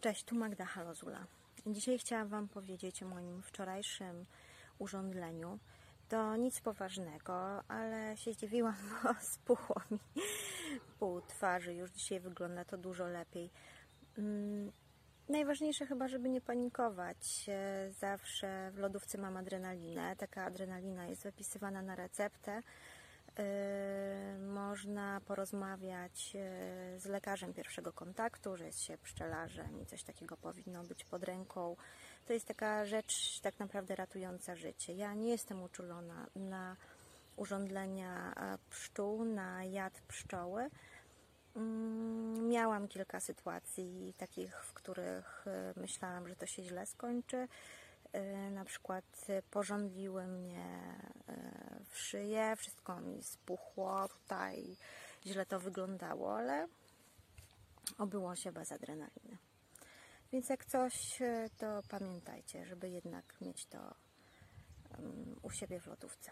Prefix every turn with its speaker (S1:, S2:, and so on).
S1: Cześć, tu Magda Halozula. Dzisiaj chciałam Wam powiedzieć o moim wczorajszym urządleniu. To nic poważnego, ale się zdziwiłam, bo spuchło mi pół twarzy. Już dzisiaj wygląda to dużo lepiej. Mm, najważniejsze chyba, żeby nie panikować. Zawsze w lodówce mam adrenalinę. Taka adrenalina jest wypisywana na receptę Y, można porozmawiać y, z lekarzem pierwszego kontaktu, że jest się pszczelarzem i coś takiego powinno być pod ręką. To jest taka rzecz tak naprawdę ratująca życie. Ja nie jestem uczulona na urządlenia pszczół, na jad pszczoły. Mm, miałam kilka sytuacji takich, w których y, myślałam, że to się źle skończy. Na przykład porządliły mnie szyję, wszystko mi spuchło, tutaj źle to wyglądało, ale obyło się bez adrenaliny. Więc jak coś, to pamiętajcie, żeby jednak mieć to u siebie w lodówce.